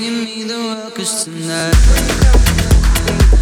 give me the world, tonight.